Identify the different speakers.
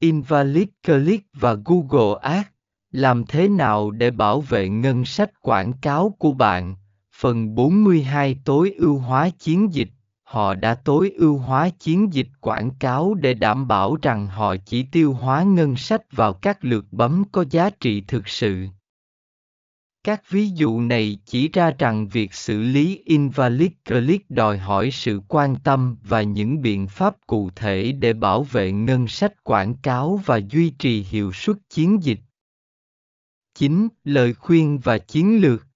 Speaker 1: Invalid Click và Google Ads. Làm thế nào để bảo vệ ngân sách quảng cáo của bạn? Phần 42 tối ưu hóa chiến dịch Họ đã tối ưu hóa chiến dịch quảng cáo để đảm bảo rằng họ chỉ tiêu hóa ngân sách vào các lượt bấm có giá trị thực sự. Các ví dụ này chỉ ra rằng việc xử lý invalid click đòi hỏi sự quan tâm và những biện pháp cụ thể để bảo vệ ngân sách quảng cáo và duy trì hiệu suất chiến dịch. 9. Lời khuyên và chiến lược